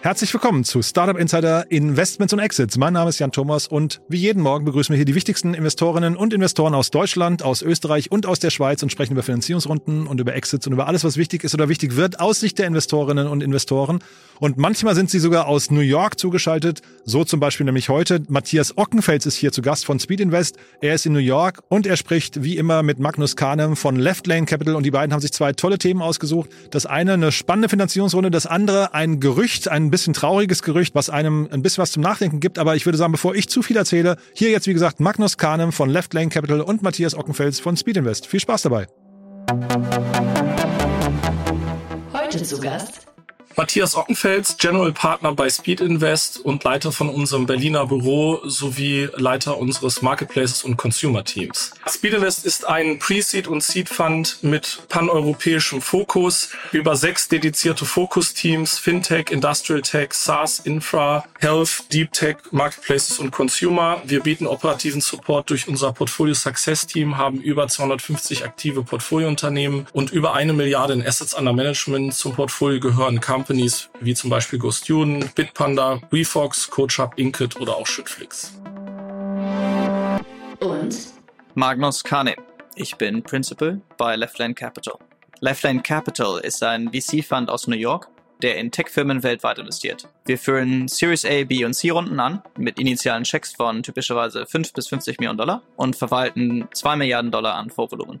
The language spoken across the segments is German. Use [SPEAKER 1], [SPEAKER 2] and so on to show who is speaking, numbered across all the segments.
[SPEAKER 1] Herzlich willkommen zu Startup Insider Investments und Exits. Mein Name ist Jan Thomas und wie jeden Morgen begrüßen wir hier die wichtigsten Investorinnen und Investoren aus Deutschland, aus Österreich und aus der Schweiz und sprechen über Finanzierungsrunden und über Exits und über alles, was wichtig ist oder wichtig wird aus Sicht der Investorinnen und Investoren. Und manchmal sind sie sogar aus New York zugeschaltet. So zum Beispiel nämlich heute. Matthias Ockenfels ist hier zu Gast von Speed Invest. Er ist in New York und er spricht wie immer mit Magnus Kahnem von Left Lane Capital und die beiden haben sich zwei tolle Themen ausgesucht. Das eine eine spannende Finanzierungsrunde, das andere ein Gerücht, ein trauriges Gerücht, was einem ein bisschen was zum Nachdenken gibt. Aber ich würde sagen, bevor ich zu viel erzähle, hier jetzt wie gesagt Magnus Kahnem von Left Lane Capital und Matthias Ockenfels von Speed Invest. Viel Spaß dabei.
[SPEAKER 2] Heute zu Gast
[SPEAKER 3] Matthias Ockenfels, General Partner bei Speed Invest und Leiter von unserem Berliner Büro sowie Leiter unseres Marketplaces und Consumer Teams. Speed Invest ist ein Pre-Seed und Seed Fund mit paneuropäischem Fokus über sechs dedizierte Fokus-Teams, Fintech, Industrial Tech, SaaS, Infra, Health, Deep Tech, Marketplaces und Consumer. Wir bieten operativen Support durch unser Portfolio Success Team, haben über 250 aktive Portfoliounternehmen und über eine Milliarde in Assets under Management zum Portfolio gehören Companies wie zum Beispiel GoStudent, Bitpanda, WeFox, CoachUp, Inkit oder auch Schüttflix.
[SPEAKER 2] und
[SPEAKER 4] Magnus Kane. Ich bin Principal bei Leftland Capital. Leftland Capital ist ein VC-Fund aus New York, der in Tech-Firmen weltweit investiert. Wir führen Series A, B und C-Runden an mit initialen Checks von typischerweise 5 bis 50 Millionen Dollar und verwalten 2 Milliarden Dollar an Vorvolumen.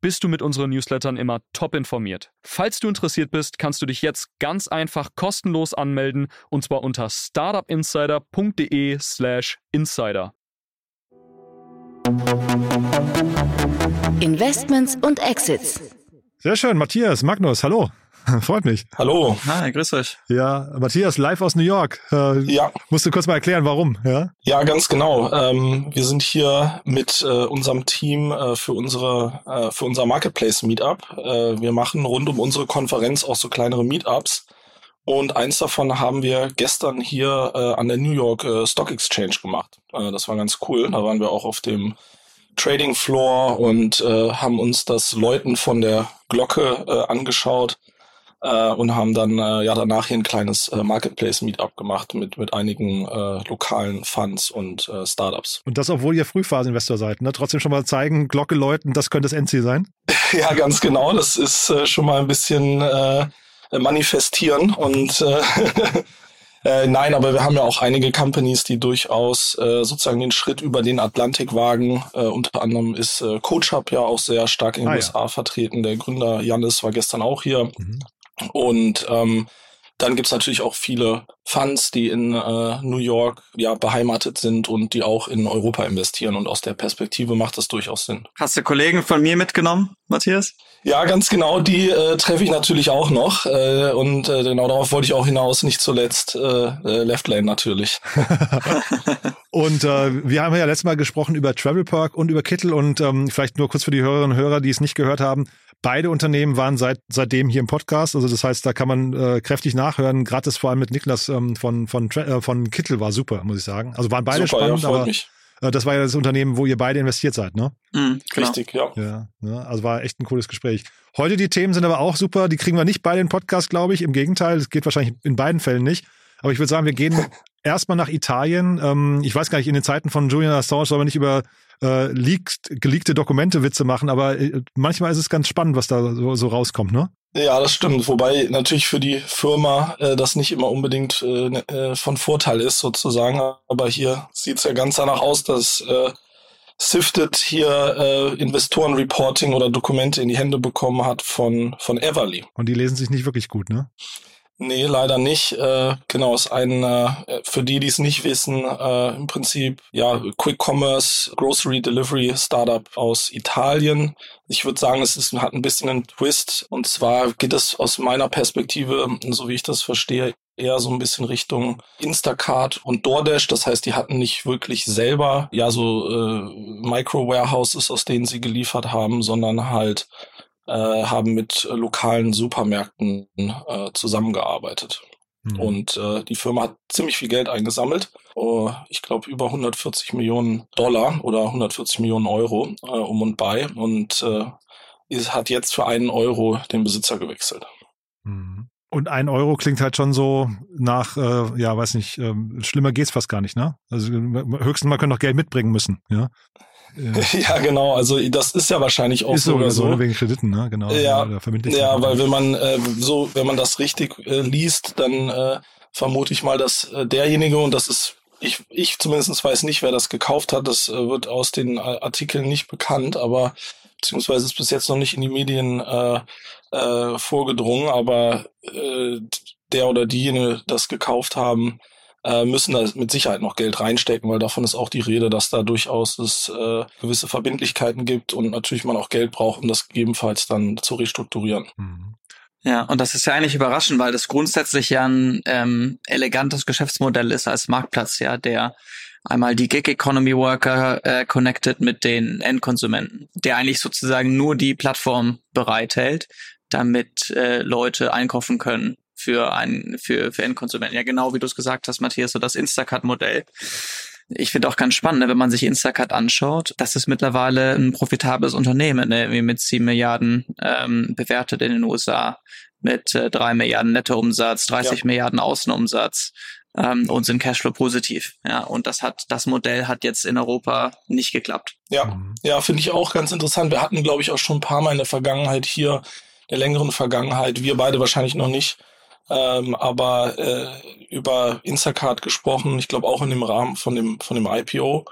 [SPEAKER 5] bist du mit unseren Newslettern immer top informiert. Falls du interessiert bist, kannst du dich jetzt ganz einfach kostenlos anmelden und zwar unter startupinsider.de/slash insider.
[SPEAKER 2] Investments und Exits.
[SPEAKER 1] Sehr schön, Matthias, Magnus, hallo. Freut mich.
[SPEAKER 3] Hallo.
[SPEAKER 4] Hi, grüß euch.
[SPEAKER 1] Ja, Matthias, live aus New York. Äh,
[SPEAKER 3] Ja,
[SPEAKER 1] Musst du kurz mal erklären, warum? Ja?
[SPEAKER 3] ja, ganz genau. Ähm, wir sind hier mit äh, unserem Team äh, für unsere äh, für unser Marketplace Meetup. Äh, wir machen rund um unsere Konferenz auch so kleinere Meetups. Und eins davon haben wir gestern hier äh, an der New York äh, Stock Exchange gemacht. Äh, das war ganz cool. Da waren wir auch auf dem Trading Floor und äh, haben uns das Läuten von der Glocke äh, angeschaut äh, und haben dann äh, ja danach hier ein kleines äh, Marketplace Meetup gemacht mit mit einigen äh, lokalen Funds und äh, Startups.
[SPEAKER 1] Und das, obwohl ihr Frühphaseninvestor seid. Ne? Trotzdem schon mal zeigen, Glocke läuten, das könnte das Endziel sein.
[SPEAKER 3] ja, ganz genau. Das ist äh, schon mal ein bisschen äh, manifestieren und äh, Äh, nein, aber wir haben ja auch einige Companies, die durchaus äh, sozusagen den Schritt über den Atlantik wagen. Äh, unter anderem ist äh, CoachUp ja auch sehr stark in den
[SPEAKER 1] Ah, ja.
[SPEAKER 3] USA vertreten. Der Gründer Janis war gestern auch hier.
[SPEAKER 1] Mhm.
[SPEAKER 3] Und ähm, dann gibt's natürlich auch viele Funds, die in äh, New York ja beheimatet sind und die auch in Europa investieren. Und aus der Perspektive macht das durchaus Sinn.
[SPEAKER 4] Hast du Kollegen von mir mitgenommen, Matthias?
[SPEAKER 3] Ja, ganz genau, die äh, treffe ich natürlich auch noch. Äh, und äh, genau darauf wollte ich auch hinaus, nicht zuletzt äh, äh, Left Lane natürlich.
[SPEAKER 1] Und äh, wir haben ja letztes Mal gesprochen über Travel Park und über Kittel und ähm, vielleicht nur kurz für die Hörerinnen und Hörer, die es nicht gehört haben. Beide Unternehmen waren seit seitdem hier im Podcast. Also das heißt, da kann man äh, kräftig nachhören. Gratis vor allem mit Niklas ähm, von von äh, von Kittel war super, muss ich sagen. Also waren beide
[SPEAKER 3] Super, ja,
[SPEAKER 1] spannend,
[SPEAKER 3] freut
[SPEAKER 1] aber
[SPEAKER 3] mich.
[SPEAKER 1] äh, das war ja das Unternehmen, wo ihr beide investiert seid, ne?
[SPEAKER 4] Mhm, genau.
[SPEAKER 3] Richtig, ja.
[SPEAKER 1] Ja, ne? also war echt ein cooles Gespräch. Heute die Themen sind aber auch super. Die kriegen wir nicht beide in den Podcast, glaube ich. Im Gegenteil, es geht wahrscheinlich in beiden Fällen nicht. Aber ich würde sagen, wir gehen erstmal nach Italien. Ähm, ich weiß gar nicht, in den Zeiten von Julian Assange soll man nicht über äh, leaked, geleakte Dokumente Witze machen, aber äh, manchmal ist es ganz spannend, was da so, so rauskommt, ne?
[SPEAKER 3] Ja, das stimmt. Wobei natürlich für die Firma äh, das nicht immer unbedingt äh, ne- äh, von Vorteil ist, sozusagen. Aber hier sieht's ja ganz danach aus, dass äh, Sifted hier äh, Investoren-Reporting oder Dokumente in die Hände bekommen hat von, von Everly.
[SPEAKER 1] Und die lesen sich nicht wirklich gut, ne?
[SPEAKER 3] Nee, leider nicht. Äh, genau, ist ein, äh, für die, die es nicht wissen, äh, im Prinzip, ja, Quick Commerce, Grocery Delivery Startup aus Italien. Ich würde sagen, es ist, hat ein bisschen einen Twist. Und zwar geht es aus meiner Perspektive, so wie ich das verstehe, eher so ein bisschen Richtung Instacart und DoorDash. Das heißt, die hatten nicht wirklich selber ja so äh, Micro-Warehouses, aus denen sie geliefert haben, sondern halt äh, haben mit lokalen Supermärkten äh, zusammengearbeitet. Mhm. Und äh, die Firma hat ziemlich viel Geld eingesammelt. Uh, ich glaube über 140 Millionen Dollar oder 140 Millionen Euro äh, um und bei. Und äh, hat jetzt für einen Euro den Besitzer gewechselt.
[SPEAKER 1] Mhm. Und ein Euro klingt halt schon so nach, äh, ja, weiß nicht, ähm, schlimmer geht's fast gar nicht, ne? Also höchstens mal können noch Geld mitbringen müssen, ja.
[SPEAKER 3] Ja, genau. Also das ist ja wahrscheinlich auch
[SPEAKER 1] ist so, oder so. Oder wegen Krediten, ne? Genau.
[SPEAKER 3] Ja, ja weil wenn man äh, so, wenn man das richtig äh, liest, dann äh, vermute ich mal, dass äh, derjenige und das ist ich, ich zumindest weiß nicht, wer das gekauft hat. Das äh, wird aus den Artikeln nicht bekannt, aber beziehungsweise ist bis jetzt noch nicht in die Medien äh, äh, vorgedrungen, aber äh, der oder diejenige das gekauft haben, äh, müssen da mit Sicherheit noch Geld reinstecken, weil davon ist auch die Rede, dass da durchaus es äh, gewisse Verbindlichkeiten gibt und natürlich man auch Geld braucht, um das gegebenenfalls dann zu restrukturieren. Mhm.
[SPEAKER 4] Ja, und das ist ja eigentlich überraschend, weil das grundsätzlich ja ein ähm, elegantes Geschäftsmodell ist als Marktplatz, ja, der einmal die Gig Economy Worker äh, connected mit den Endkonsumenten, der eigentlich sozusagen nur die Plattform bereithält, damit äh, Leute einkaufen können für einen für für Endkonsumenten. Ja, genau wie du es gesagt hast, Matthias, so das Instacart-Modell. Ich finde auch ganz spannend, ne, wenn man sich Instacart anschaut, das ist mittlerweile ein profitables Unternehmen, ne, wie mit sieben Milliarden ähm, bewertet in den USA, mit äh, drei Milliarden Nettoumsatz, 30 ja. Milliarden Außenumsatz ähm, und sind Cashflow positiv. Ja, und das hat, das Modell hat jetzt in Europa nicht geklappt.
[SPEAKER 3] Ja, ja, finde ich auch ganz interessant. Wir hatten, glaube ich, auch schon ein paar Mal in der Vergangenheit hier, der längeren Vergangenheit, wir beide wahrscheinlich noch nicht, ähm, aber äh, über Instacart gesprochen, ich glaube auch in dem Rahmen von dem, von dem IPO.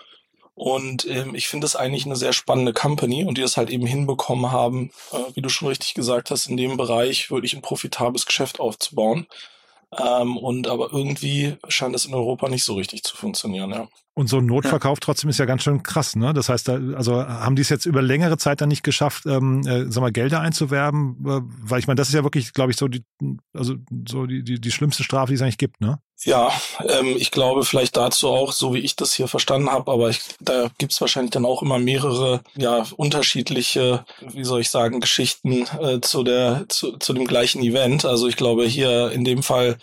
[SPEAKER 3] Und ähm, ich finde es eigentlich eine sehr spannende Company und die es halt eben hinbekommen haben, äh, wie du schon richtig gesagt hast, in dem Bereich wirklich ein profitables Geschäft aufzubauen. Ähm, und aber irgendwie scheint es in Europa nicht so richtig zu funktionieren, ja.
[SPEAKER 1] Und so ein Notverkauf ja. trotzdem ist ja ganz schön krass, ne? Das heißt, also haben die es jetzt über längere Zeit dann nicht geschafft, ähm, äh, sag mal, Gelder einzuwerben? Äh, weil ich meine, das ist ja wirklich, glaube ich, so die, also so die, die, die schlimmste Strafe, die es eigentlich gibt, ne?
[SPEAKER 3] Ja, ähm, ich glaube vielleicht dazu auch, so wie ich das hier verstanden habe, aber ich, da gibt's wahrscheinlich dann auch immer mehrere, ja, unterschiedliche, wie soll ich sagen, Geschichten äh, zu der, zu, zu dem gleichen Event. Also ich glaube hier in dem Fall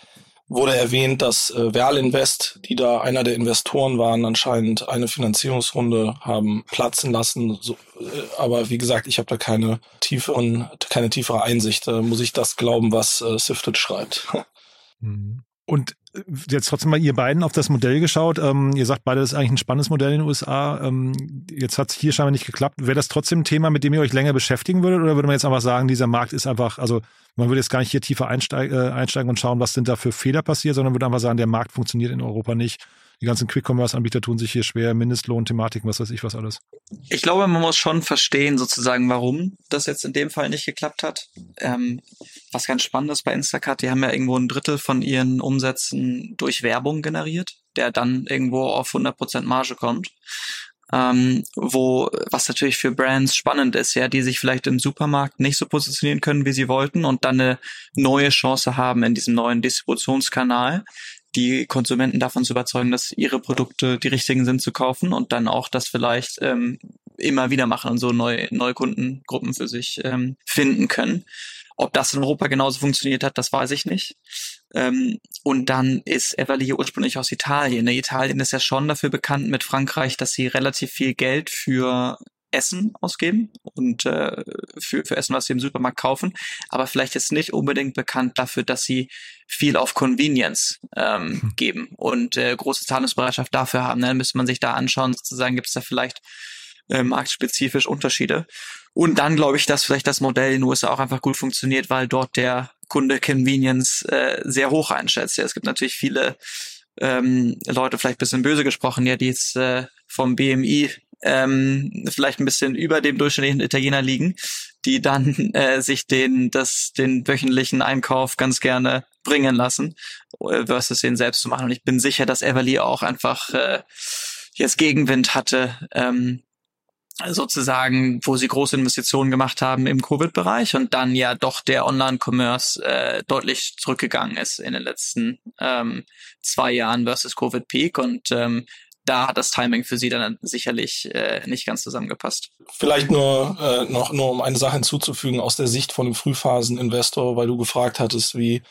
[SPEAKER 3] wurde erwähnt, dass äh, Verl Invest, die da einer der Investoren waren, anscheinend eine Finanzierungsrunde haben platzen lassen. So, äh, aber wie gesagt, ich habe da keine tieferen, keine tiefere Einsicht. Da muss ich das glauben, was äh, Sifted schreibt.
[SPEAKER 1] Mhm. Und jetzt trotzdem mal ihr beiden auf das Modell geschaut. Ähm, ihr sagt beide, das ist eigentlich ein spannendes Modell in den USA. Ähm, jetzt hat es hier scheinbar nicht geklappt. Wäre das trotzdem ein Thema, mit dem ihr euch länger beschäftigen würdet? Oder würde man jetzt einfach sagen, dieser Markt ist einfach, also man würde jetzt gar nicht hier tiefer einsteig, äh, einsteigen und schauen, was sind da für Fehler passiert, sondern würde einfach sagen, der Markt funktioniert in Europa nicht. Die ganzen Quick-Commerce-Anbieter tun sich hier schwer, Mindestlohn-Thematiken, was weiß ich, was alles.
[SPEAKER 4] Ich glaube, man muss schon verstehen, sozusagen, warum das jetzt in dem Fall nicht geklappt hat. Ähm, was ganz spannend ist bei Instacart, die haben ja irgendwo ein Drittel von ihren Umsätzen durch Werbung generiert, der dann irgendwo auf 100% Marge kommt. Ähm, wo, was natürlich für Brands spannend ist, ja, die sich vielleicht im Supermarkt nicht so positionieren können, wie sie wollten und dann eine neue Chance haben in diesem neuen Distributionskanal, die Konsumenten davon zu überzeugen, dass ihre Produkte die richtigen sind zu kaufen und dann auch das vielleicht ähm, immer wieder machen und so neue, neue Kundengruppen für sich ähm, finden können. Ob das in Europa genauso funktioniert hat, das weiß ich nicht. Ähm, und dann ist Everly ursprünglich aus Italien. Italien ist ja schon dafür bekannt mit Frankreich, dass sie relativ viel Geld für Essen ausgeben und äh, für, für Essen, was sie im Supermarkt kaufen, aber vielleicht jetzt nicht unbedingt bekannt dafür, dass sie viel auf Convenience ähm, hm. geben und äh, große Zahlungsbereitschaft dafür haben. Dann müsste man sich da anschauen, sozusagen gibt es da vielleicht äh, marktspezifisch Unterschiede. Und dann glaube ich, dass vielleicht das Modell in den USA auch einfach gut funktioniert, weil dort der Kunde Convenience äh, sehr hoch einschätzt. Ja, es gibt natürlich viele ähm, Leute, vielleicht bisschen böse gesprochen, ja, die jetzt äh, vom BMI ähm, vielleicht ein bisschen über dem durchschnittlichen Italiener liegen, die dann äh, sich den, das, den wöchentlichen Einkauf ganz gerne bringen lassen, äh, versus den selbst zu machen. Und ich bin sicher, dass Everly auch einfach äh, jetzt Gegenwind hatte, ähm, sozusagen, wo sie große Investitionen gemacht haben im Covid-Bereich und dann ja doch der Online-Commerce äh, deutlich zurückgegangen ist in den letzten ähm, zwei Jahren versus Covid-Peak und ähm, da hat das Timing für sie dann sicherlich äh, nicht ganz zusammengepasst.
[SPEAKER 3] Vielleicht nur äh, noch nur um eine Sache hinzuzufügen aus der Sicht von einem Frühphasen-Investor, weil du gefragt hattest, wie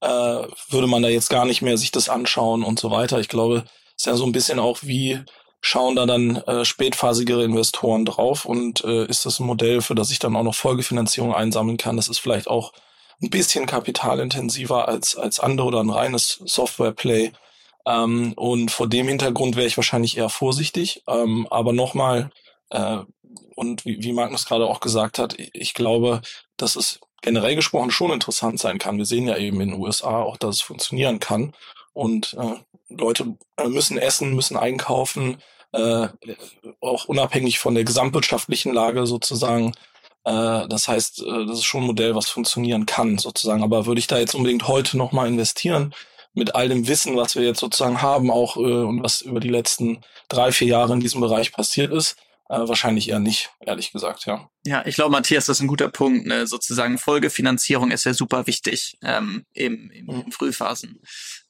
[SPEAKER 3] äh, würde man da jetzt gar nicht mehr sich das anschauen und so weiter. Ich glaube, ist ja so ein bisschen auch wie schauen da dann äh, spätphasigere Investoren drauf und äh, ist das ein Modell, für das ich dann auch noch Folgefinanzierung einsammeln kann. Das ist vielleicht auch ein bisschen kapitalintensiver als, als andere oder ein reines Software-Play. Ähm, und vor dem Hintergrund wäre ich wahrscheinlich eher vorsichtig. Ähm, aber nochmal, äh, und wie, wie Magnus gerade auch gesagt hat, ich glaube, dass es generell gesprochen schon interessant sein kann. Wir sehen ja eben in den USA auch, dass es funktionieren kann. Und äh, Leute äh, müssen essen, müssen einkaufen, äh, auch unabhängig von der gesamtwirtschaftlichen Lage sozusagen. Äh, das heißt, äh, das ist schon ein Modell, was funktionieren kann sozusagen. Aber würde ich da jetzt unbedingt heute nochmal investieren? Mit all dem Wissen, was wir jetzt sozusagen haben, auch äh, und was über die letzten drei, vier Jahre in diesem Bereich passiert ist, äh, wahrscheinlich eher nicht, ehrlich gesagt, ja.
[SPEAKER 4] Ja, ich glaube, Matthias, das ist ein guter Punkt. Ne? Sozusagen Folgefinanzierung ist ja super wichtig ähm, im, im, mhm. Frühphasen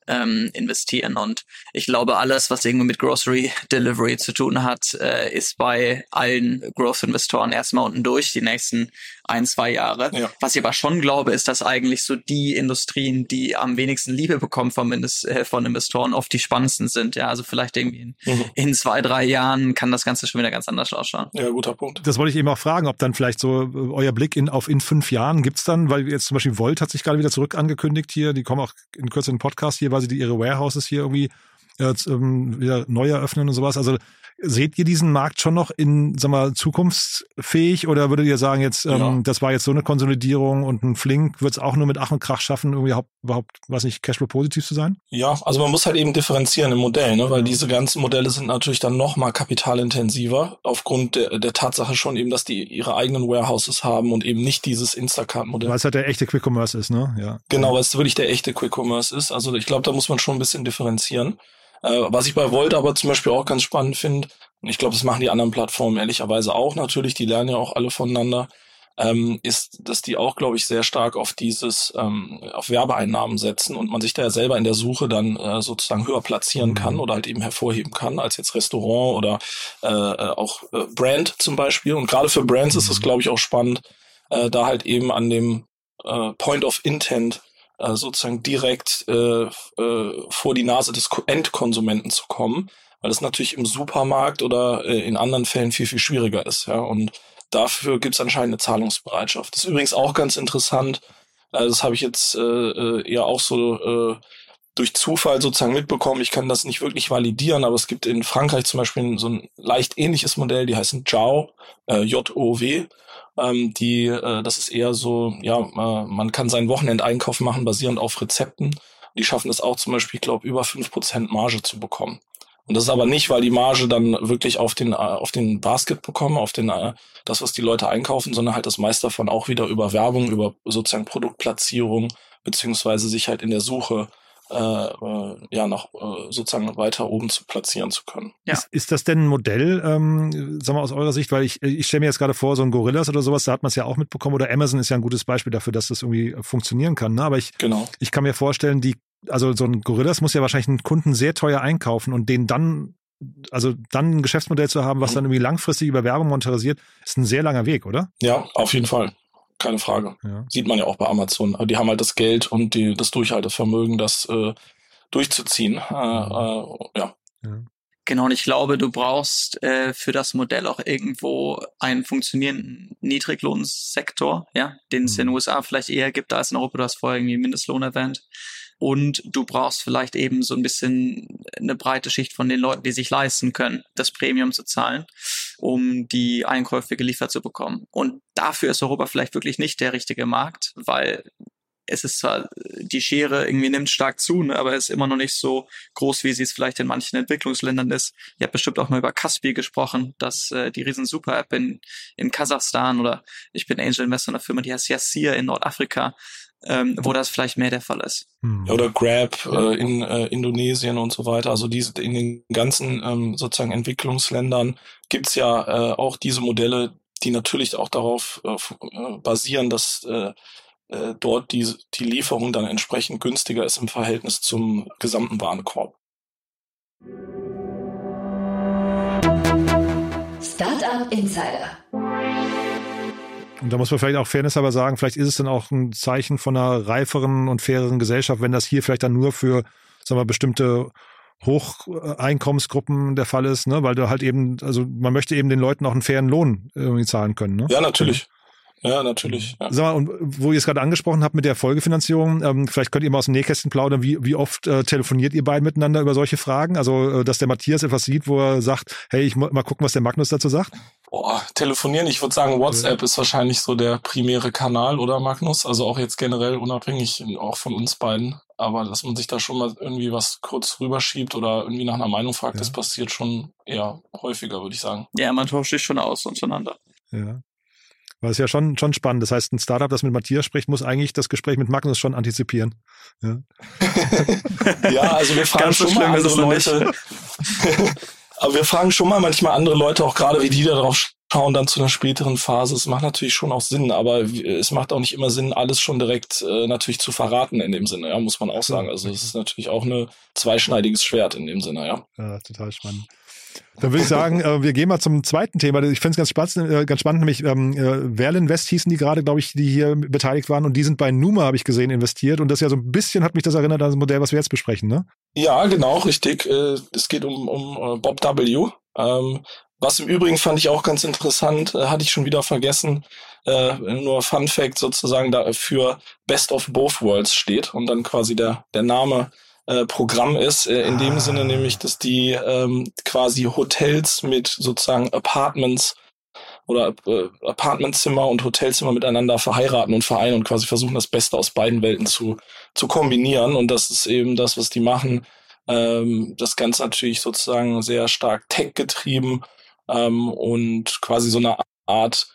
[SPEAKER 4] ähm, investieren. Und ich glaube, alles, was irgendwie mit Grocery Delivery zu tun hat, äh, ist bei allen Growth-Investoren erstmal unten durch die nächsten ein, zwei Jahre. Ja. Was ich aber schon glaube, ist, dass eigentlich so die Industrien, die am wenigsten Liebe bekommen von, äh, von Investoren, oft die spannendsten sind. Ja, also vielleicht irgendwie in, mhm. in zwei, drei Jahren kann das Ganze schon wieder ganz anders ausschauen.
[SPEAKER 1] Ja, guter Punkt. Das wollte ich eben auch fragen, ob dann vielleicht so äh, euer Blick in, auf in fünf Jahren gibt's dann, weil jetzt zum Beispiel Volt hat sich gerade wieder zurück angekündigt hier, die kommen auch in kürzeren Podcast hier, weil sie die, ihre Warehouses hier irgendwie äh, wieder neu eröffnen und sowas. Also Seht ihr diesen Markt schon noch in, sag mal, zukunftsfähig oder würdet ihr sagen, jetzt, ähm, ja. das war jetzt so eine Konsolidierung und ein Flink wird es auch nur mit Ach und Krach schaffen, irgendwie überhaupt, überhaupt was nicht, Cashflow positiv zu sein?
[SPEAKER 3] Ja, also man muss halt eben differenzieren im Modell, ne? weil diese ganzen Modelle sind natürlich dann nochmal kapitalintensiver, aufgrund der, der Tatsache schon eben, dass die ihre eigenen Warehouses haben und eben nicht dieses Instacart-Modell.
[SPEAKER 1] Weil es halt der echte Quick Commerce ist, ne?
[SPEAKER 3] Ja. Genau, weil es wirklich der echte Quick Commerce ist. Also ich glaube, da muss man schon ein bisschen differenzieren. Äh, was ich bei Volt aber zum Beispiel auch ganz spannend finde, und ich glaube, das machen die anderen Plattformen ehrlicherweise auch natürlich, die lernen ja auch alle voneinander, ähm, ist, dass die auch, glaube ich, sehr stark auf dieses, ähm, auf Werbeeinnahmen setzen und man sich da ja selber in der Suche dann äh, sozusagen höher platzieren kann mhm. oder halt eben hervorheben kann, als jetzt Restaurant oder äh, äh auch äh, Brand zum Beispiel. Und gerade für Brands ist es, mhm. glaube ich, auch spannend, äh, da halt eben an dem äh, Point of Intent äh, sozusagen direkt äh, äh, vor die Nase des Endkonsumenten zu kommen, weil das natürlich im Supermarkt oder äh, in anderen Fällen viel, viel schwieriger ist. Ja? Und dafür gibt es anscheinend eine Zahlungsbereitschaft. Das ist übrigens auch ganz interessant. Äh, das habe ich jetzt äh, äh, eher auch so äh, durch Zufall sozusagen mitbekommen. Ich kann das nicht wirklich validieren, aber es gibt in Frankreich zum Beispiel so ein leicht ähnliches Modell, die heißen JOW, äh, J-O-W. Ähm, die, äh, das ist eher so, ja, äh, man kann seinen Wochenendeinkauf machen, basierend auf Rezepten. Die schaffen es auch zum Beispiel, ich glaube, über fünf Prozent Marge zu bekommen. Und das ist aber nicht, weil die Marge dann wirklich auf den, äh, auf den Basket bekommen, auf den, äh, das, was die Leute einkaufen, sondern halt das meiste davon auch wieder über Werbung, über sozusagen Produktplatzierung, beziehungsweise sich halt in der Suche äh, äh, ja noch äh, sozusagen weiter oben zu platzieren zu können.
[SPEAKER 1] Ja. Ist, ist das denn ein Modell, ähm, sagen wir aus eurer Sicht, weil ich, ich stelle mir jetzt gerade vor, so ein Gorillas oder sowas, da hat man es ja auch mitbekommen, oder Amazon ist ja ein gutes Beispiel dafür, dass das irgendwie funktionieren kann. Ne? Aber ich, genau. ich kann mir vorstellen, die, also so ein Gorillas muss ja wahrscheinlich einen Kunden sehr teuer einkaufen und den dann also dann ein Geschäftsmodell zu haben, was mhm. dann irgendwie langfristig über Werbung monetarisiert, ist ein sehr langer Weg, oder?
[SPEAKER 3] Ja, auf jeden Fall keine Frage. Ja. Sieht man ja auch bei Amazon. Aber die haben halt das Geld und die, das Durchhaltevermögen, das äh, durchzuziehen. Äh, äh, ja.
[SPEAKER 4] ja. Genau, und ich glaube, du brauchst äh, für das Modell auch irgendwo einen funktionierenden Niedriglohnsektor, ja, den es mhm. in den USA vielleicht eher gibt als in Europa. Du hast vorher irgendwie Mindestlohn erwähnt und du brauchst vielleicht eben so ein bisschen eine breite Schicht von den Leuten, die sich leisten können, das Premium zu zahlen, um die Einkäufe geliefert zu bekommen. Und dafür ist Europa vielleicht wirklich nicht der richtige Markt, weil es ist zwar, die Schere irgendwie nimmt stark zu, ne, aber es ist immer noch nicht so groß, wie sie es vielleicht in manchen Entwicklungsländern ist. Ihr habt bestimmt auch mal über Kaspi gesprochen, dass äh, die riesen Super-App in, in Kasachstan oder ich bin Angel Investor in einer Firma, die heißt Yassir in Nordafrika, ähm, wo das vielleicht mehr der Fall ist.
[SPEAKER 3] Hm. Oder Grab äh, in äh, Indonesien und so weiter. Also diese in den ganzen ähm, sozusagen Entwicklungsländern gibt's ja äh, auch diese Modelle, die natürlich auch darauf äh, äh basieren, dass äh, äh, dort die, die Lieferung dann entsprechend günstiger ist im Verhältnis zum gesamten Warenkorb.
[SPEAKER 2] Startup Insider.
[SPEAKER 1] Und da muss man vielleicht auch Fairness aber sagen, vielleicht ist es dann auch ein Zeichen von einer reiferen und faireren Gesellschaft, wenn das hier vielleicht dann nur für, sagen wir, bestimmte Hocheinkommensgruppen der Fall ist, ne? weil du halt eben, also man möchte eben den Leuten auch einen fairen Lohn irgendwie zahlen können. Ne?
[SPEAKER 3] Ja, natürlich. Ja, natürlich. Ja.
[SPEAKER 1] Sag mal, und wo ihr es gerade angesprochen habt mit der Folgefinanzierung, ähm, vielleicht könnt ihr mal aus dem Nähkästchen plaudern, wie, wie oft äh, telefoniert ihr beiden miteinander über solche Fragen? Also, äh, dass der Matthias etwas sieht, wo er sagt, hey, ich mal gucken, was der Magnus dazu sagt?
[SPEAKER 3] Boah, telefonieren, ich würde sagen, WhatsApp ja. ist wahrscheinlich so der primäre Kanal, oder Magnus? Also auch jetzt generell unabhängig, auch von uns beiden. Aber dass man sich da schon mal irgendwie was kurz rüberschiebt oder irgendwie nach einer Meinung fragt, ja. das passiert schon eher häufiger, würde ich sagen.
[SPEAKER 4] Ja, man tauscht sich schon aus untereinander.
[SPEAKER 1] Ja. Weil es ja schon, schon spannend. Das heißt, ein Startup, das mit Matthias spricht, muss eigentlich das Gespräch mit Magnus schon antizipieren. Ja,
[SPEAKER 3] ja also wir fragen schon mal andere Leute. aber wir fragen schon mal manchmal andere Leute, auch gerade wie die da drauf schauen, dann zu einer späteren Phase. Es macht natürlich schon auch Sinn, aber es macht auch nicht immer Sinn, alles schon direkt äh, natürlich zu verraten in dem Sinne, ja, muss man auch sagen. Also es ist natürlich auch ein zweischneidiges Schwert in dem Sinne, ja.
[SPEAKER 1] Ja, total spannend. Dann würde ich sagen, äh, wir gehen mal zum zweiten Thema. Ich finde es ganz spannend, äh, ganz spannend, nämlich ähm, äh, Verlinvest hießen die gerade, glaube ich, die hier beteiligt waren und die sind bei Numa, habe ich gesehen, investiert. Und das ja so ein bisschen hat mich das erinnert an das Modell, was wir jetzt besprechen, ne?
[SPEAKER 3] Ja, genau, richtig. Äh, es geht um, um äh, Bob W. Ähm, was im Übrigen fand ich auch ganz interessant, äh, hatte ich schon wieder vergessen. Äh, nur Fun Fact sozusagen dafür Best of Both Worlds steht und dann quasi der, der Name äh, Programm ist, äh, in ah. dem Sinne nämlich, dass die ähm, quasi Hotels mit sozusagen Apartments oder äh, Apartmentzimmer und Hotelzimmer miteinander verheiraten und vereinen und quasi versuchen, das Beste aus beiden Welten zu, zu kombinieren. Und das ist eben das, was die machen. Ähm, das Ganze natürlich sozusagen sehr stark tech getrieben ähm, und quasi so eine Art,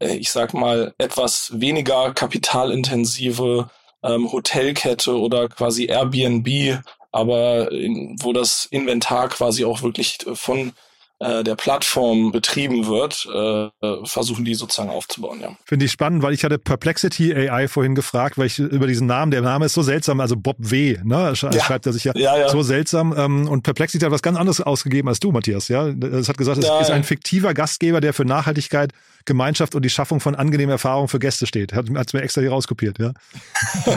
[SPEAKER 3] äh, ich sag mal, etwas weniger kapitalintensive ähm, Hotelkette oder quasi Airbnb, aber in, wo das Inventar quasi auch wirklich von äh, der Plattform betrieben wird, äh, versuchen die sozusagen aufzubauen. Ja.
[SPEAKER 1] Finde ich spannend, weil ich hatte Perplexity AI vorhin gefragt, weil ich über diesen Namen, der Name ist so seltsam, also Bob W. Ne, Sch ja. schreibt er sich ja, ja, ja, so seltsam. Ähm, und Perplexity hat was ganz anderes ausgegeben als du, Matthias. Ja, es hat gesagt, es ist ein fiktiver Gastgeber, der für Nachhaltigkeit Gemeinschaft und die Schaffung von angenehmen Erfahrungen für Gäste steht. Hat es mir extra hier rauskopiert, ja.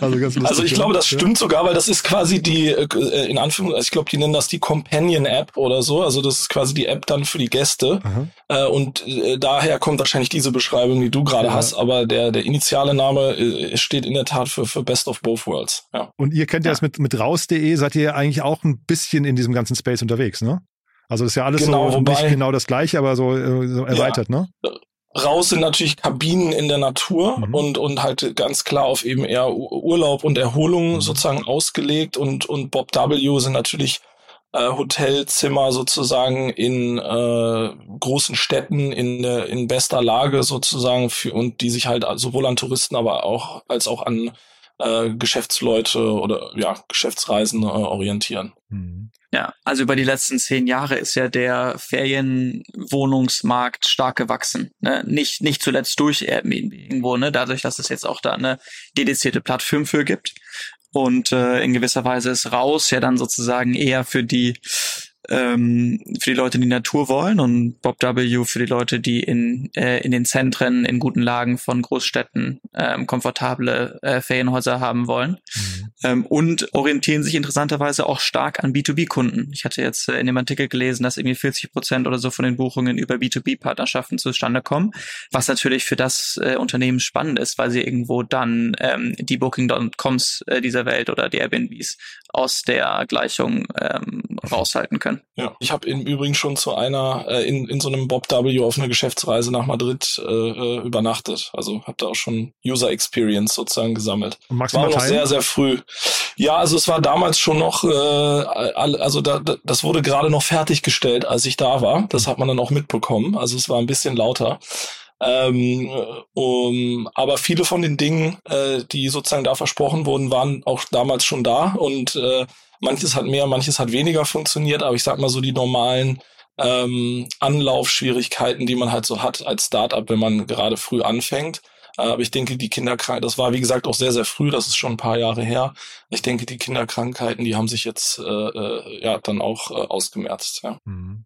[SPEAKER 3] also, ganz lustig, also ich glaube, das stimmt sogar, weil das ist quasi die, äh, in Anführungszeichen, ich glaube, die nennen das die Companion-App oder so. Also das ist quasi die App dann für die Gäste. Äh, und äh, daher kommt wahrscheinlich diese Beschreibung, die du gerade ja. hast, aber der, der initiale Name äh, steht in der Tat für, für Best of Both Worlds. Ja.
[SPEAKER 1] Und ihr kennt ja, das mit, mit raus.de, seid ihr eigentlich auch ein bisschen in diesem ganzen Space unterwegs, ne? Also ist ja alles genau, so wobei, nicht genau das gleiche, aber so, äh, so erweitert, ja, ne?
[SPEAKER 3] Raus sind natürlich Kabinen in der Natur mhm. und, und halt ganz klar auf eben eher Urlaub und Erholung mhm. sozusagen ausgelegt und, und Bob W. sind natürlich äh, Hotelzimmer sozusagen in äh, großen Städten in, in bester Lage sozusagen für, und die sich halt sowohl an Touristen, aber auch als auch an äh, Geschäftsleute oder ja, Geschäftsreisen äh, orientieren.
[SPEAKER 4] Mhm. Ja, also über die letzten zehn Jahre ist ja der Ferienwohnungsmarkt stark gewachsen. Ne? Nicht, nicht zuletzt durch Airbnb irgendwo, ne? dadurch, dass es jetzt auch da eine dedizierte Plattform für gibt. Und äh, in gewisser Weise ist raus ja dann sozusagen eher für die ähm, für die Leute, die Natur wollen und Bob W. für die Leute, die in, äh, in den Zentren, in guten Lagen von Großstädten ähm, komfortable äh, Ferienhäuser haben wollen mhm. ähm, und orientieren sich interessanterweise auch stark an B2B-Kunden. Ich hatte jetzt äh, in dem Artikel gelesen, dass irgendwie 40 Prozent oder so von den Buchungen über B2B-Partnerschaften zustande kommen, was natürlich für das äh, Unternehmen spannend ist, weil sie irgendwo dann ähm, die Booking.coms äh, dieser Welt oder die Airbnbs aus der Gleichung ähm, raushalten können. Können.
[SPEAKER 3] Ja, ich habe im Übrigen schon zu einer äh, in, in so einem Bob W auf einer Geschäftsreise nach Madrid äh, äh übernachtet. Also habe da auch schon User Experience sozusagen gesammelt.
[SPEAKER 1] Magst
[SPEAKER 3] war noch sehr sehr früh. Ja, also es war damals schon noch, äh, also da, da, das wurde gerade noch fertiggestellt, als ich da war. Das hat man dann auch mitbekommen. Also es war ein bisschen lauter. Ähm, um, aber viele von den Dingen, äh, die sozusagen da versprochen wurden, waren auch damals schon da und äh, manches hat mehr, manches hat weniger funktioniert, aber ich sag mal so die normalen ähm, Anlaufschwierigkeiten, die man halt so hat als Startup, wenn man gerade früh anfängt. Aber ich denke, die Kinderkrankheiten, das war wie gesagt auch sehr, sehr früh, das ist schon ein paar Jahre her. Ich denke, die Kinderkrankheiten, die haben sich jetzt äh, äh, ja dann auch äh, ausgemerzt. Ja.
[SPEAKER 1] Mhm.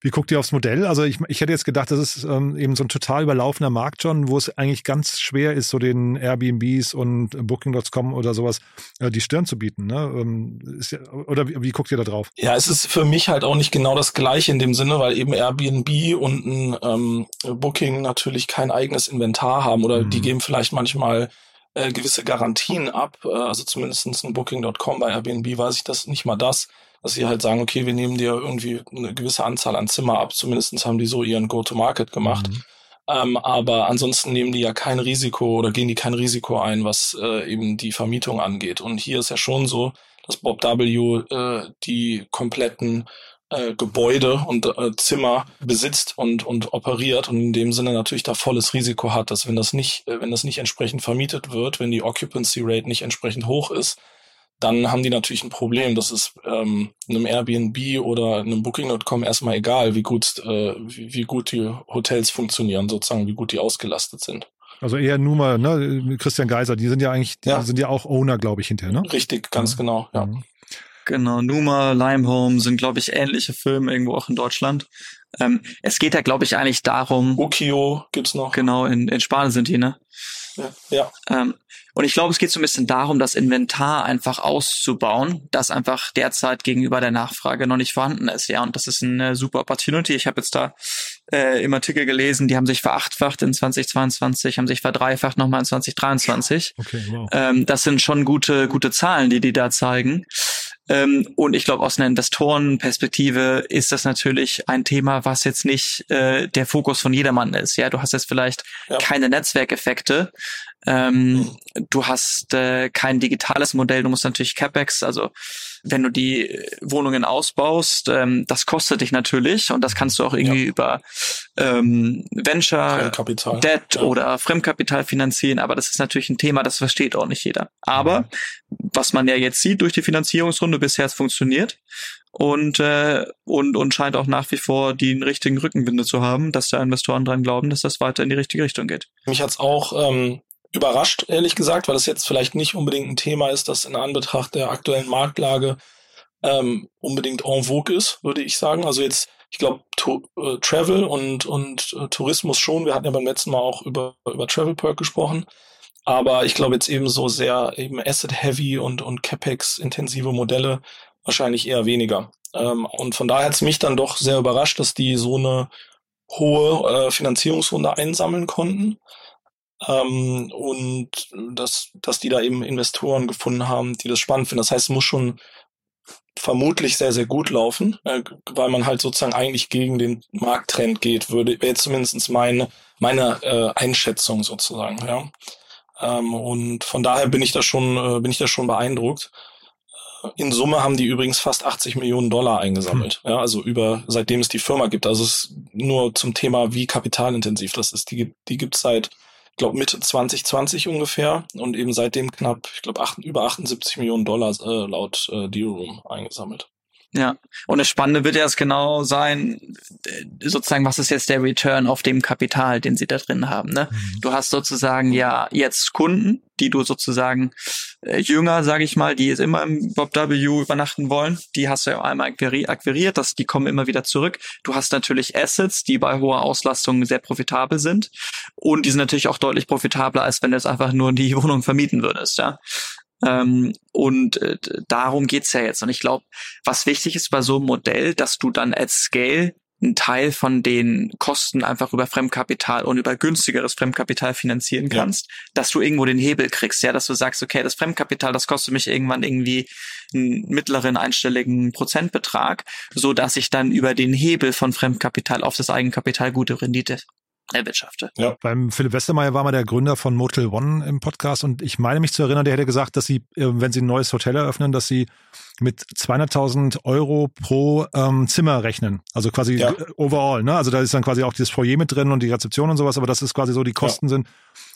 [SPEAKER 1] Wie guckt ihr aufs Modell? Also ich, ich hätte jetzt gedacht, das ist ähm, eben so ein total überlaufener Markt schon, wo es eigentlich ganz schwer ist, so den Airbnbs und Booking.com oder sowas äh, die Stirn zu bieten. Ne? Ähm, ist ja, oder wie, wie guckt ihr da drauf?
[SPEAKER 3] Ja, es ist für mich halt auch nicht genau das Gleiche in dem Sinne, weil eben Airbnb und ein ähm, Booking natürlich kein eigenes Inventar haben oder
[SPEAKER 1] Mhm.
[SPEAKER 3] die geben vielleicht manchmal äh, gewisse Garantien ab. Äh, also zumindestens ein Booking.com bei Airbnb weiß ich das nicht mal das, dass sie halt sagen, okay, wir nehmen dir irgendwie eine gewisse Anzahl an Zimmer ab. Zumindestens haben die so ihren Go-to-Market gemacht.
[SPEAKER 1] Mhm.
[SPEAKER 3] Ähm, aber ansonsten nehmen die ja kein Risiko oder gehen die kein Risiko ein, was äh, eben die Vermietung angeht. Und hier ist ja schon so, dass Bob W. Äh, die kompletten äh, Gebäude und äh, Zimmer besitzt und und operiert und in dem Sinne natürlich da volles Risiko hat, dass wenn das nicht äh, wenn das nicht entsprechend vermietet wird, wenn die Occupancy Rate nicht entsprechend hoch ist, dann haben die natürlich ein Problem. Das ist ähm, einem Airbnb oder einem Booking.com erstmal egal, wie gut, äh, wie, wie gut die Hotels funktionieren, sozusagen, wie gut die ausgelastet sind.
[SPEAKER 1] Also eher nur mal, ne, Christian Geiser, die sind ja eigentlich, die
[SPEAKER 3] Ja.
[SPEAKER 1] sind ja auch Owner, glaube ich, hinterher, ne?
[SPEAKER 3] Richtig, ganz
[SPEAKER 1] Ja.
[SPEAKER 3] genau, ja.
[SPEAKER 1] Mhm.
[SPEAKER 4] Genau, Numa, Limehome sind, glaube ich, ähnliche Filme irgendwo auch in Deutschland. Ähm, es geht ja, glaube ich, eigentlich darum,
[SPEAKER 3] Ukio gibt's noch.
[SPEAKER 4] genau, in, in Spanien sind die, ne?
[SPEAKER 3] Ja, ja.
[SPEAKER 4] Ähm, und ich glaube, es geht so ein bisschen darum, das Inventar einfach auszubauen, das einfach derzeit gegenüber der Nachfrage noch nicht vorhanden ist. Ja, und das ist eine super Opportunity. Ich habe jetzt da äh, im Artikel gelesen, die haben sich verachtfacht in 2022, haben sich verdreifacht nochmal in 2023.
[SPEAKER 1] Okay, wow.
[SPEAKER 4] Ähm, das sind schon gute, gute Zahlen, die die da zeigen. Ähm, und ich glaube, aus einer Investorenperspektive ist das natürlich ein Thema, was jetzt nicht äh, der Fokus von jedermann ist. Ja, du hast jetzt vielleicht
[SPEAKER 3] Ja.
[SPEAKER 4] keine Netzwerkeffekte. Ähm, du hast äh, kein digitales Modell, du musst natürlich CapEx, also wenn du die äh, Wohnungen ausbaust, ähm, das kostet dich natürlich und das kannst du auch irgendwie über ähm, Venture,
[SPEAKER 3] Kapital.
[SPEAKER 4] Debt
[SPEAKER 3] Ja.
[SPEAKER 4] oder Fremdkapital finanzieren, aber das ist natürlich ein Thema, das versteht auch nicht jeder. Aber was man ja jetzt sieht durch die Finanzierungsrunde, bisher es funktioniert und, äh, und, und scheint auch nach wie vor den richtigen Rückenwinde zu haben, dass da Investoren dran glauben, dass das weiter in die richtige Richtung geht.
[SPEAKER 3] Mich hat's auch ähm, überrascht, ehrlich gesagt, weil es jetzt vielleicht nicht unbedingt ein Thema ist, das in Anbetracht der aktuellen Marktlage ähm, unbedingt en vogue ist, würde ich sagen. Also jetzt, ich glaube, äh, Travel und, und äh, Tourismus schon. Wir hatten ja beim letzten Mal auch über, über Travel Perk gesprochen. Aber ich glaube jetzt eben so sehr eben Asset-Heavy und, und CapEx-intensive Modelle wahrscheinlich eher weniger. Ähm, und von daher hat's mich dann doch sehr überrascht, dass die so eine hohe äh, Finanzierungsrunde einsammeln konnten. Ähm, und dass, dass die da eben Investoren gefunden haben, die das spannend finden. Das heißt, es muss schon vermutlich sehr, sehr gut laufen, äh, weil man halt sozusagen eigentlich gegen den Markttrend geht, würde wäre zumindest meine, meine äh, Einschätzung sozusagen, ja. Ähm, und von daher bin ich da schon, äh, bin ich da schon beeindruckt. In Summe haben die übrigens fast 80 Millionen Dollar eingesammelt. Ja, also über, seitdem es die Firma gibt. Also es ist nur zum Thema, wie kapitalintensiv das ist. Die, gibt- die gibt's seit, ich glaube, Mitte 2020 ungefähr und eben seitdem knapp, ich glaube, über 78 Millionen Dollar äh, laut äh, Deal Room eingesammelt.
[SPEAKER 4] Ja, und das Spannende wird ja jetzt genau sein, äh, sozusagen, was ist jetzt der Return auf dem Kapital, den sie da drin haben. Ne? Du hast sozusagen ja jetzt Kunden, die du sozusagen äh, jünger, sage ich mal, die jetzt immer im Bob W übernachten wollen, die hast du ja einmal akquiri- akquiriert, das, die kommen immer wieder zurück. Du hast natürlich Assets, die bei hoher Auslastung sehr profitabel sind und die sind natürlich auch deutlich profitabler, als wenn du jetzt einfach nur die Wohnung vermieten würdest. Ja? Ähm, und äh, darum geht's ja jetzt. Und ich glaube, was wichtig ist bei so einem Modell, dass du dann at Scale einen Teil von den Kosten einfach über Fremdkapital und über günstigeres Fremdkapital finanzieren kannst, ja. dass du irgendwo den Hebel kriegst, ja, dass du sagst, okay, das Fremdkapital, das kostet mich irgendwann irgendwie einen mittleren einstelligen Prozentbetrag, so dass ich dann über den Hebel von Fremdkapital auf das Eigenkapital gute Rendite erwirtschafte.
[SPEAKER 1] Ja. Beim Philipp Westermeier war mal der Gründer von Motel One im Podcast und ich meine mich zu erinnern, der hätte gesagt, dass sie, äh, wenn sie ein neues Hotel eröffnen, dass sie mit 200.000 Euro pro ähm, Zimmer rechnen. Also quasi ja. overall. Ne? Also da ist dann quasi auch dieses Foyer mit drin und die Rezeption und sowas, aber das ist quasi so, die Kosten ja. sind.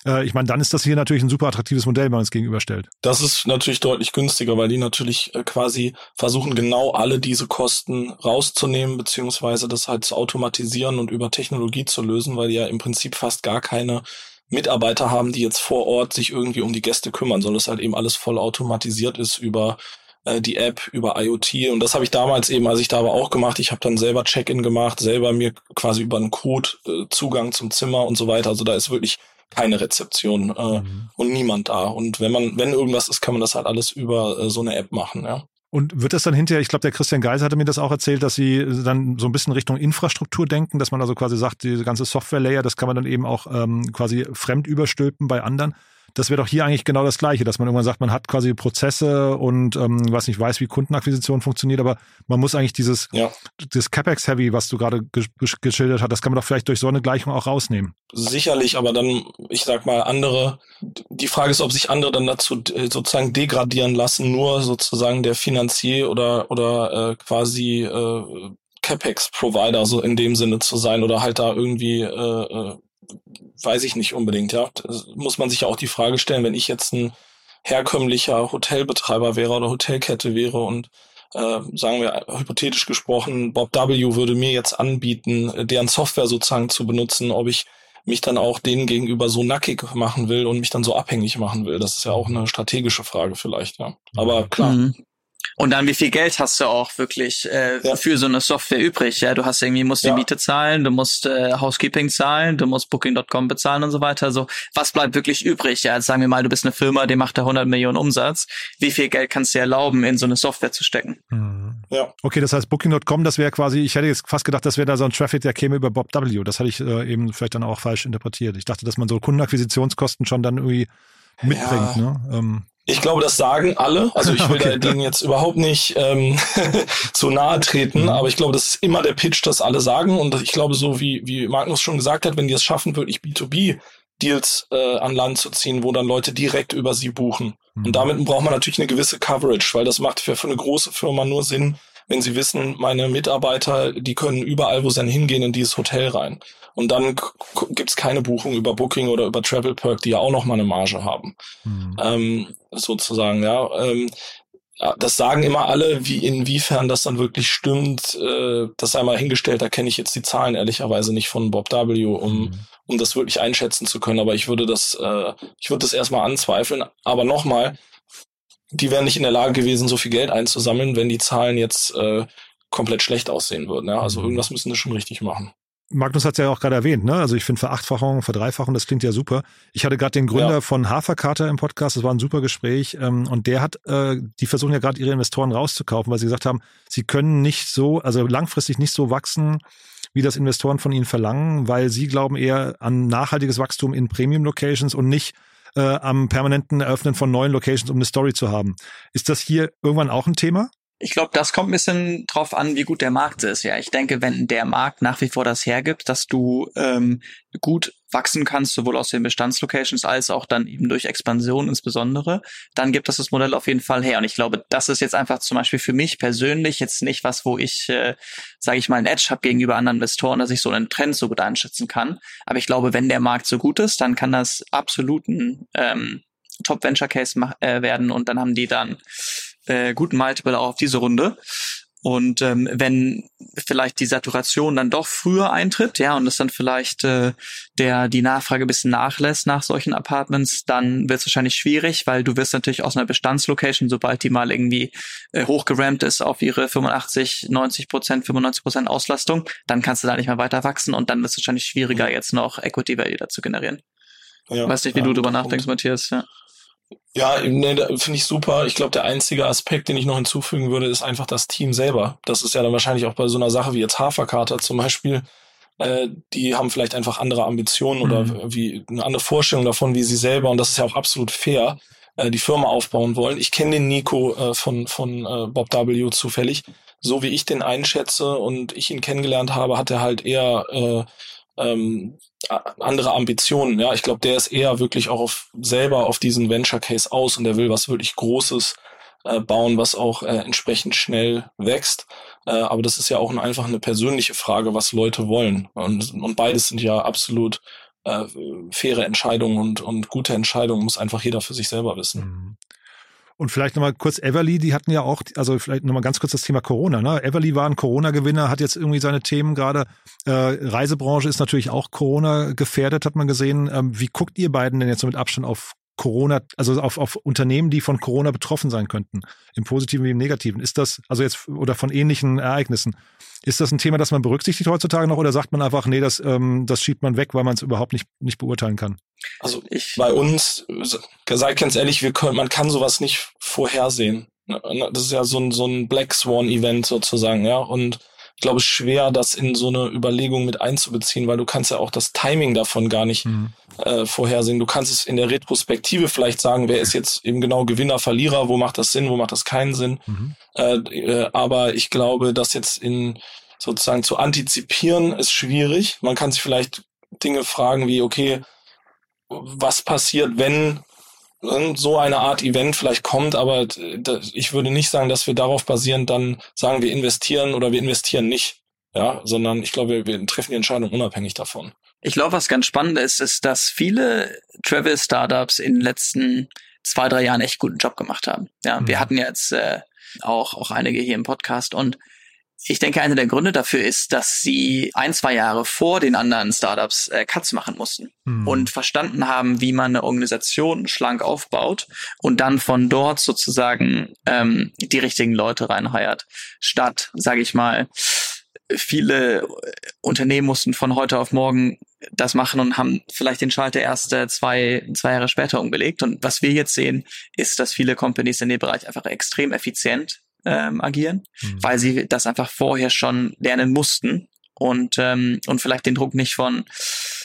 [SPEAKER 1] Äh, ich meine, dann ist das hier natürlich ein super attraktives Modell, wenn man es gegenüberstellt.
[SPEAKER 3] Das ist natürlich deutlich günstiger, weil die natürlich äh, quasi versuchen, genau alle diese Kosten rauszunehmen, beziehungsweise das halt zu automatisieren und über Technologie zu lösen, weil die ja im Prinzip fast gar keine Mitarbeiter haben, die jetzt vor Ort sich irgendwie um die Gäste kümmern, sondern es halt eben alles voll automatisiert ist über äh, die App über IoT. Und das habe ich damals eben, als ich da war, auch gemacht. Ich habe dann selber Check-in gemacht, selber mir quasi über einen Code äh, Zugang zum Zimmer und so weiter. Also da ist wirklich keine Rezeption äh, mhm. und niemand da. Und wenn man, wenn irgendwas ist, kann man das halt alles über äh, so eine App machen, ja.
[SPEAKER 1] Und wird das dann hinterher, ich glaube, der Christian Geis hatte mir das auch erzählt, dass sie dann so ein bisschen Richtung Infrastruktur denken, dass man also quasi sagt, diese ganze Software-Layer, das kann man dann eben auch ähm, quasi fremd überstülpen bei anderen das wäre doch hier eigentlich genau das Gleiche, dass man irgendwann sagt, man hat quasi Prozesse und ähm, was nicht weiß, wie Kundenakquisition funktioniert, aber man muss eigentlich dieses ja. das CapEx-Heavy, was du gerade geschildert hast, das kann man doch vielleicht durch so eine Gleichung auch rausnehmen.
[SPEAKER 3] Sicherlich, aber dann, ich sag mal, andere, die Frage ist, ob sich andere dann dazu äh, sozusagen degradieren lassen, nur sozusagen der Finanzier oder, oder äh, quasi äh, CapEx-Provider so in dem Sinne zu sein oder halt da irgendwie äh, äh weiß ich nicht unbedingt, ja. Muss man sich ja auch die Frage stellen, wenn ich jetzt ein herkömmlicher Hotelbetreiber wäre oder Hotelkette wäre und äh, sagen wir hypothetisch gesprochen, Bob W. würde mir jetzt anbieten, deren Software sozusagen zu benutzen, ob ich mich dann auch denen gegenüber so nackig machen will und mich dann so abhängig machen will. Das ist ja auch eine strategische Frage vielleicht, ja. Aber klar. Mhm.
[SPEAKER 4] Und dann, wie viel Geld hast du auch wirklich äh, ja. für so eine Software übrig? Ja, du hast irgendwie, musst die ja. Miete zahlen, du musst äh, Housekeeping zahlen, du musst Booking.com bezahlen und so weiter. Also, was bleibt wirklich übrig? Ja, jetzt sagen wir mal, du bist eine Firma, die macht da 100 Millionen Umsatz. Wie viel Geld kannst du dir erlauben, in so eine Software zu stecken?
[SPEAKER 1] Mhm. Ja. Okay, das heißt, Booking.com, das wäre quasi, ich hätte jetzt fast gedacht, das wäre da so ein Traffic, der käme über Bob W. Das hatte ich äh, eben vielleicht dann auch falsch interpretiert. Ich dachte, dass man so Kundenakquisitionskosten schon dann irgendwie mitbringt. Ja. Ne? Ähm.
[SPEAKER 3] Ich glaube, das sagen alle. Also ich will okay. denen jetzt überhaupt nicht ähm, zu nahe treten, mhm. aber ich glaube, das ist immer der Pitch, dass alle sagen. Und ich glaube, so wie, wie Magnus schon gesagt hat, wenn die es schaffen, wirklich B2B Deals äh, an Land zu ziehen, wo dann Leute direkt über sie buchen. Mhm. Und damit braucht man natürlich eine gewisse Coverage, weil das macht für, für eine große Firma nur Sinn, wenn sie wissen, meine Mitarbeiter, die können überall, wo sie dann hingehen, in dieses Hotel rein. Und dann gibt's keine Buchung über Booking oder über Travel Perk, die ja auch noch mal eine Marge haben. Mhm. Ähm, sozusagen, ja. Ähm, das sagen immer alle, wie inwiefern das dann wirklich stimmt. Äh, das einmal hingestellt, da kenne ich jetzt die Zahlen ehrlicherweise nicht von Bob W, um, mhm. um das wirklich einschätzen zu können. Aber ich würde das, äh, ich würde das erstmal anzweifeln. Aber nochmal, die wären nicht in der Lage gewesen, so viel Geld einzusammeln, wenn die Zahlen jetzt äh, komplett schlecht aussehen würden. Ja? Also mhm. irgendwas müssen sie schon richtig machen.
[SPEAKER 1] Magnus hat es ja auch gerade erwähnt, ne? Also ich finde Verachtfachung, Verdreifachung, das klingt ja super. Ich hatte gerade den Gründer ja. von Haferkater im Podcast, das war ein super Gespräch. Ähm, und der hat, äh, die versuchen ja gerade ihre Investoren rauszukaufen, weil sie gesagt haben, sie können nicht so, also langfristig nicht so wachsen, wie das Investoren von ihnen verlangen, weil sie glauben eher an nachhaltiges Wachstum in Premium-Locations und nicht äh, am permanenten Eröffnen von neuen Locations, um eine Story zu haben. Ist das hier irgendwann auch ein Thema?
[SPEAKER 4] Ich glaube, das kommt ein bisschen drauf an, wie gut der Markt ist. Ja, ich denke, wenn der Markt nach wie vor das hergibt, dass du ähm, gut wachsen kannst, sowohl aus den Bestandslocations als auch dann eben durch Expansion insbesondere, dann gibt das das Modell auf jeden Fall her. Und ich glaube, das ist jetzt einfach zum Beispiel für mich persönlich jetzt nicht was, wo ich, äh, sage ich mal, ein Edge habe gegenüber anderen Investoren, dass ich so einen Trend so gut einschätzen kann. Aber ich glaube, wenn der Markt so gut ist, dann kann das absoluten ähm, Top Venture Case äh, werden und dann haben die dann äh, guten Multiple auch auf diese Runde. Und ähm, wenn vielleicht die Saturation dann doch früher eintritt, ja, und es dann vielleicht äh, der die Nachfrage ein bisschen nachlässt nach solchen Apartments, dann wird es wahrscheinlich schwierig, weil du wirst natürlich aus einer Bestandslocation, sobald die mal irgendwie äh, hochgerammt ist auf ihre 85, 90 Prozent, 95 Prozent Auslastung, dann kannst du da nicht mehr weiter wachsen und dann wird es wahrscheinlich schwieriger, jetzt noch Equity Value dazu generieren. Ja, Weiß nicht, wie ja, du drüber nachdenkst, Matthias. Ja.
[SPEAKER 3] Ja, nee, finde ich super. Ich glaube, der einzige Aspekt, den ich noch hinzufügen würde, ist einfach das Team selber. Das ist ja dann wahrscheinlich auch bei so einer Sache wie jetzt Haferkater zum Beispiel. Äh, die haben vielleicht einfach andere Ambitionen mhm. oder wie eine andere Vorstellung davon, wie sie selber, und das ist ja auch absolut fair, äh, die Firma aufbauen wollen. Ich kenne den Nico äh, von, von äh, Bob W. zufällig. So wie ich den einschätze und ich ihn kennengelernt habe, hat er halt eher äh, ähm, andere Ambitionen. Ja, ich glaube, der ist eher wirklich auch auf selber auf diesen Venture Case aus und der will was wirklich Großes äh, bauen, was auch äh, entsprechend schnell wächst. Äh, aber das ist ja auch einfach eine persönliche Frage, was Leute wollen. Und, und beides sind ja absolut äh, faire Entscheidungen und, und gute Entscheidungen muss einfach jeder für sich selber wissen. Mhm.
[SPEAKER 1] Und vielleicht nochmal kurz Everly, die hatten ja auch, also vielleicht nochmal ganz kurz das Thema Corona. Ne? Everly war ein Corona-Gewinner, hat jetzt irgendwie seine Themen gerade. Äh, Reisebranche ist natürlich auch Corona gefährdet, hat man gesehen. Ähm, wie guckt ihr beiden denn jetzt so mit Abstand auf Corona, also auf, auf Unternehmen, die von Corona betroffen sein könnten, im Positiven wie im Negativen? Ist das, also jetzt, oder von ähnlichen Ereignissen, ist das ein Thema, das man berücksichtigt heutzutage noch oder sagt man einfach, nee, das, ähm, das schiebt man weg, weil man es überhaupt nicht, nicht beurteilen kann?
[SPEAKER 3] Also ich, bei uns, sei ganz ehrlich, wir können, man kann sowas nicht vorhersehen. Ne, ne, das ist ja so ein, so ein Black Swan Event sozusagen, ja. Und ich glaube, es ist schwer, das in so eine Überlegung mit einzubeziehen, weil du kannst ja auch das Timing davon gar nicht mhm. äh, vorhersehen. Du kannst es in der Retrospektive vielleicht sagen, wer ist jetzt eben genau Gewinner, Verlierer, wo macht das Sinn, wo macht das keinen Sinn. Mhm. Äh, äh, aber ich glaube, das jetzt in sozusagen zu antizipieren ist schwierig. Man kann sich vielleicht Dinge fragen wie, okay, was passiert, wenn so eine Art Event vielleicht kommt, aber ich würde nicht sagen, dass wir darauf basierend dann sagen, wir investieren oder wir investieren nicht. Ja, sondern ich glaube, wir treffen die Entscheidung unabhängig davon.
[SPEAKER 4] Ich glaube, was ganz spannend ist, ist, dass viele Travel-Startups in den letzten zwei, drei Jahren echt guten Job gemacht haben. Ja, mhm. wir hatten jetzt äh, auch, auch einige hier im Podcast und ich denke, einer der Gründe dafür ist, dass sie ein, zwei Jahre vor den anderen Startups äh, Cuts machen mussten mhm. und verstanden haben, wie man eine Organisation schlank aufbaut und dann von dort sozusagen ähm, die richtigen Leute reinheiert. Statt, sage ich mal, viele Unternehmen mussten von heute auf morgen das machen und haben vielleicht den Schalter erst äh, zwei, zwei Jahre später umgelegt. Und was wir jetzt sehen, ist, dass viele Companies in dem Bereich einfach extrem effizient ähm, agieren, mhm. weil sie das einfach vorher schon lernen mussten und ähm, und vielleicht den Druck nicht von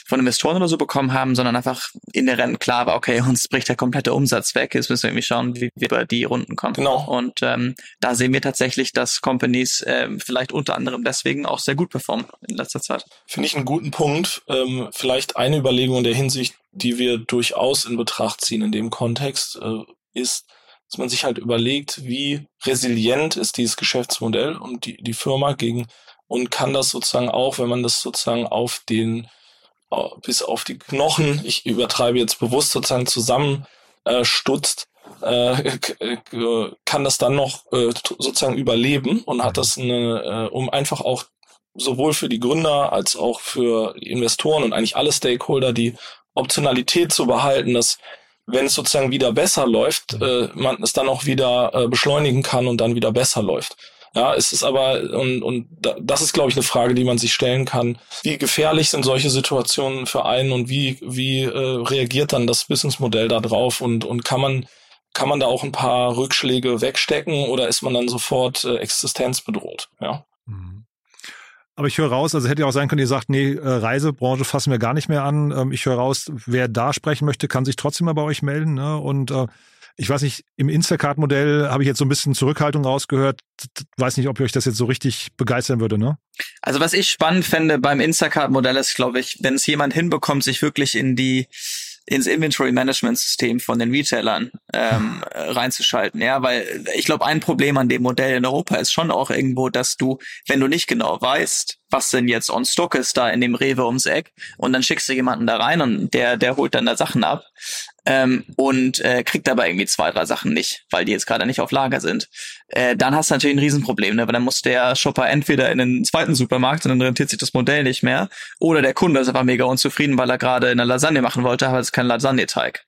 [SPEAKER 4] von Investoren oder so bekommen haben, sondern einfach inhärent klar war, okay, uns bricht der komplette Umsatz weg, jetzt müssen wir irgendwie schauen, wie wir über die Runden kommen.
[SPEAKER 3] Genau.
[SPEAKER 4] Und ähm, da sehen wir tatsächlich, dass Companies ähm, vielleicht unter anderem deswegen auch sehr gut performen in letzter Zeit.
[SPEAKER 3] Finde ich einen guten Punkt. Ähm, vielleicht eine Überlegung in der Hinsicht, die wir durchaus in Betracht ziehen in dem Kontext, äh, ist, dass man sich halt überlegt, wie resilient ist dieses Geschäftsmodell und die, die Firma gegen und kann das sozusagen auch, wenn man das sozusagen auf den äh, bis auf die Knochen, ich übertreibe jetzt bewusst sozusagen zusammen äh, stutzt, äh, kann das dann noch äh, sozusagen überleben und hat das eine, äh, um einfach auch sowohl für die Gründer als auch für Investoren und eigentlich alle Stakeholder die Optionalität zu behalten, dass wenn es sozusagen wieder besser läuft, äh, man es dann auch wieder äh, beschleunigen kann und dann wieder besser läuft. Ja, es ist aber, und, und das ist, glaube ich, eine Frage, die man sich stellen kann. Wie gefährlich sind solche Situationen für einen und wie, wie äh, reagiert dann das Businessmodell da drauf und, und kann man, kann man da auch ein paar Rückschläge wegstecken oder ist man dann sofort äh, existenzbedroht? Ja. Mhm.
[SPEAKER 1] Aber ich höre raus, also hätte ja auch sein können, ihr sagt, nee, äh, Reisebranche fassen wir gar nicht mehr an. Ähm, ich höre raus, wer da sprechen möchte, kann sich trotzdem mal bei euch melden. Ne? Und äh, ich weiß nicht, im Instacart-Modell habe ich jetzt so ein bisschen Zurückhaltung rausgehört. Weiß nicht, ob euch das jetzt so richtig begeistern würde, ne?
[SPEAKER 4] Also was ich spannend fände beim Instacart-Modell ist, glaube ich, wenn es jemand hinbekommt, sich wirklich in die ins Inventory Management System von den Retailern ähm, reinzuschalten. Ja, weil ich glaube, ein Problem an dem Modell in Europa ist schon auch irgendwo, dass du, wenn du nicht genau weißt, was denn jetzt on stock ist da in dem Rewe ums Eck und dann schickst du jemanden da rein und der der holt dann da Sachen ab ähm, und äh, kriegt aber irgendwie zwei drei Sachen nicht, weil die jetzt gerade nicht auf Lager sind. Äh, dann hast du natürlich ein Riesenproblem, ne? weil dann muss der Shopper entweder in den zweiten Supermarkt und dann rentiert sich das Modell nicht mehr oder der Kunde ist einfach mega unzufrieden, weil er gerade eine Lasagne machen wollte, aber es ist kein Lasagneteig.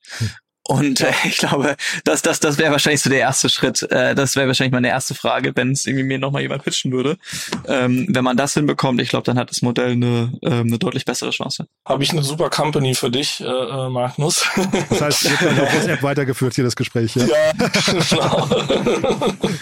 [SPEAKER 4] Und äh, ich glaube, das, das, das wäre wahrscheinlich so der erste Schritt. Äh, das wäre wahrscheinlich meine erste Frage, wenn es irgendwie mir nochmal jemand pitchen würde. Ähm, wenn man das hinbekommt, ich glaube, dann hat das Modell eine, äh, eine deutlich bessere Chance.
[SPEAKER 3] Habe ich eine super Company für dich, äh, äh Magnus.
[SPEAKER 1] Das heißt, wird dann auf WhatsApp weitergeführt hier das Gespräch. Ja, ja genau.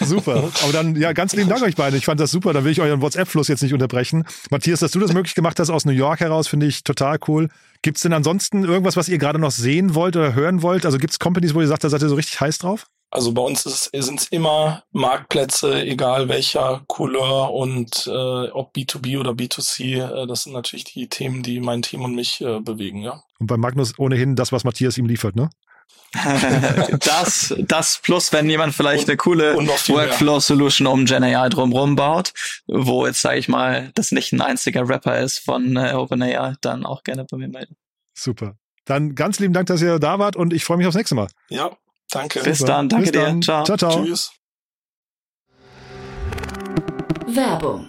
[SPEAKER 1] super. Aber dann, ja, ganz lieben Dank euch beiden. Ich fand das super. Dann will ich euren WhatsApp-Fluss jetzt nicht unterbrechen. Matthias, dass du das möglich gemacht hast aus New York heraus, finde ich total cool. Gibt es denn ansonsten irgendwas, was ihr gerade noch sehen wollt oder hören wollt? Also gibt es Companies, wo ihr sagt, da seid ihr so richtig heiß drauf?
[SPEAKER 3] Also bei uns sind es immer Marktplätze, egal welcher Couleur und äh, ob B2B oder B2C. Äh, das sind natürlich die Themen, die mein Team und mich äh, bewegen, ja.
[SPEAKER 1] Und bei Magnus ohnehin das, was Matthias ihm liefert, ne?
[SPEAKER 4] das, das plus, wenn jemand vielleicht und, eine coole Workflow-Solution um GenAI drumherum baut, wo jetzt, sage ich mal, das nicht ein einziger Rapper ist von äh, OpenAI, dann auch gerne bei mir melden.
[SPEAKER 1] Super. Dann ganz lieben Dank, dass ihr da wart und ich freue mich aufs nächste Mal.
[SPEAKER 3] Ja, danke.
[SPEAKER 4] Bis Super. dann, danke
[SPEAKER 1] Bis
[SPEAKER 4] dir.
[SPEAKER 1] Dann. Ciao. ciao, ciao.
[SPEAKER 3] Tschüss.
[SPEAKER 2] Werbung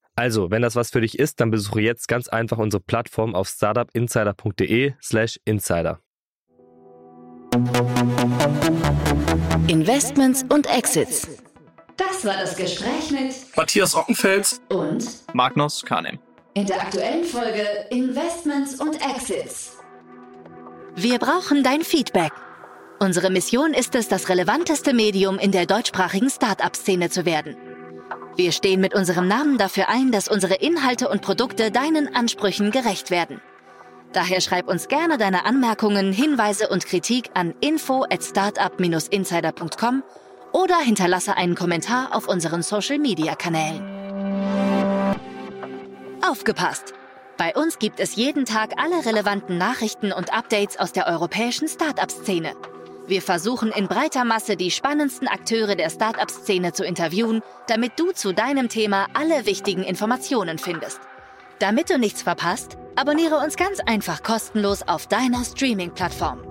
[SPEAKER 6] Also, wenn das was für dich ist, dann besuche jetzt ganz einfach unsere Plattform auf startupinsider.de/slash insider.
[SPEAKER 2] Investments und Exits. Das war das Gespräch mit
[SPEAKER 3] Matthias Ockenfels
[SPEAKER 2] und
[SPEAKER 4] Magnus Kahnem.
[SPEAKER 2] In der aktuellen Folge Investments und Exits. Wir brauchen dein Feedback. Unsere Mission ist es, das relevanteste Medium in der deutschsprachigen Startup-Szene zu werden. Wir stehen mit unserem Namen dafür ein, dass unsere Inhalte und Produkte deinen Ansprüchen gerecht werden. Daher schreib uns gerne deine Anmerkungen, Hinweise und Kritik an info at startup-insider.com oder hinterlasse einen Kommentar auf unseren Social-Media-Kanälen. Aufgepasst! Bei uns gibt es jeden Tag alle relevanten Nachrichten und Updates aus der europäischen Startup-Szene. Wir versuchen in breiter Masse die spannendsten Akteure der Startup-Szene zu interviewen, damit du zu deinem Thema alle wichtigen Informationen findest. Damit du nichts verpasst, abonniere uns ganz einfach kostenlos auf deiner Streaming-Plattform.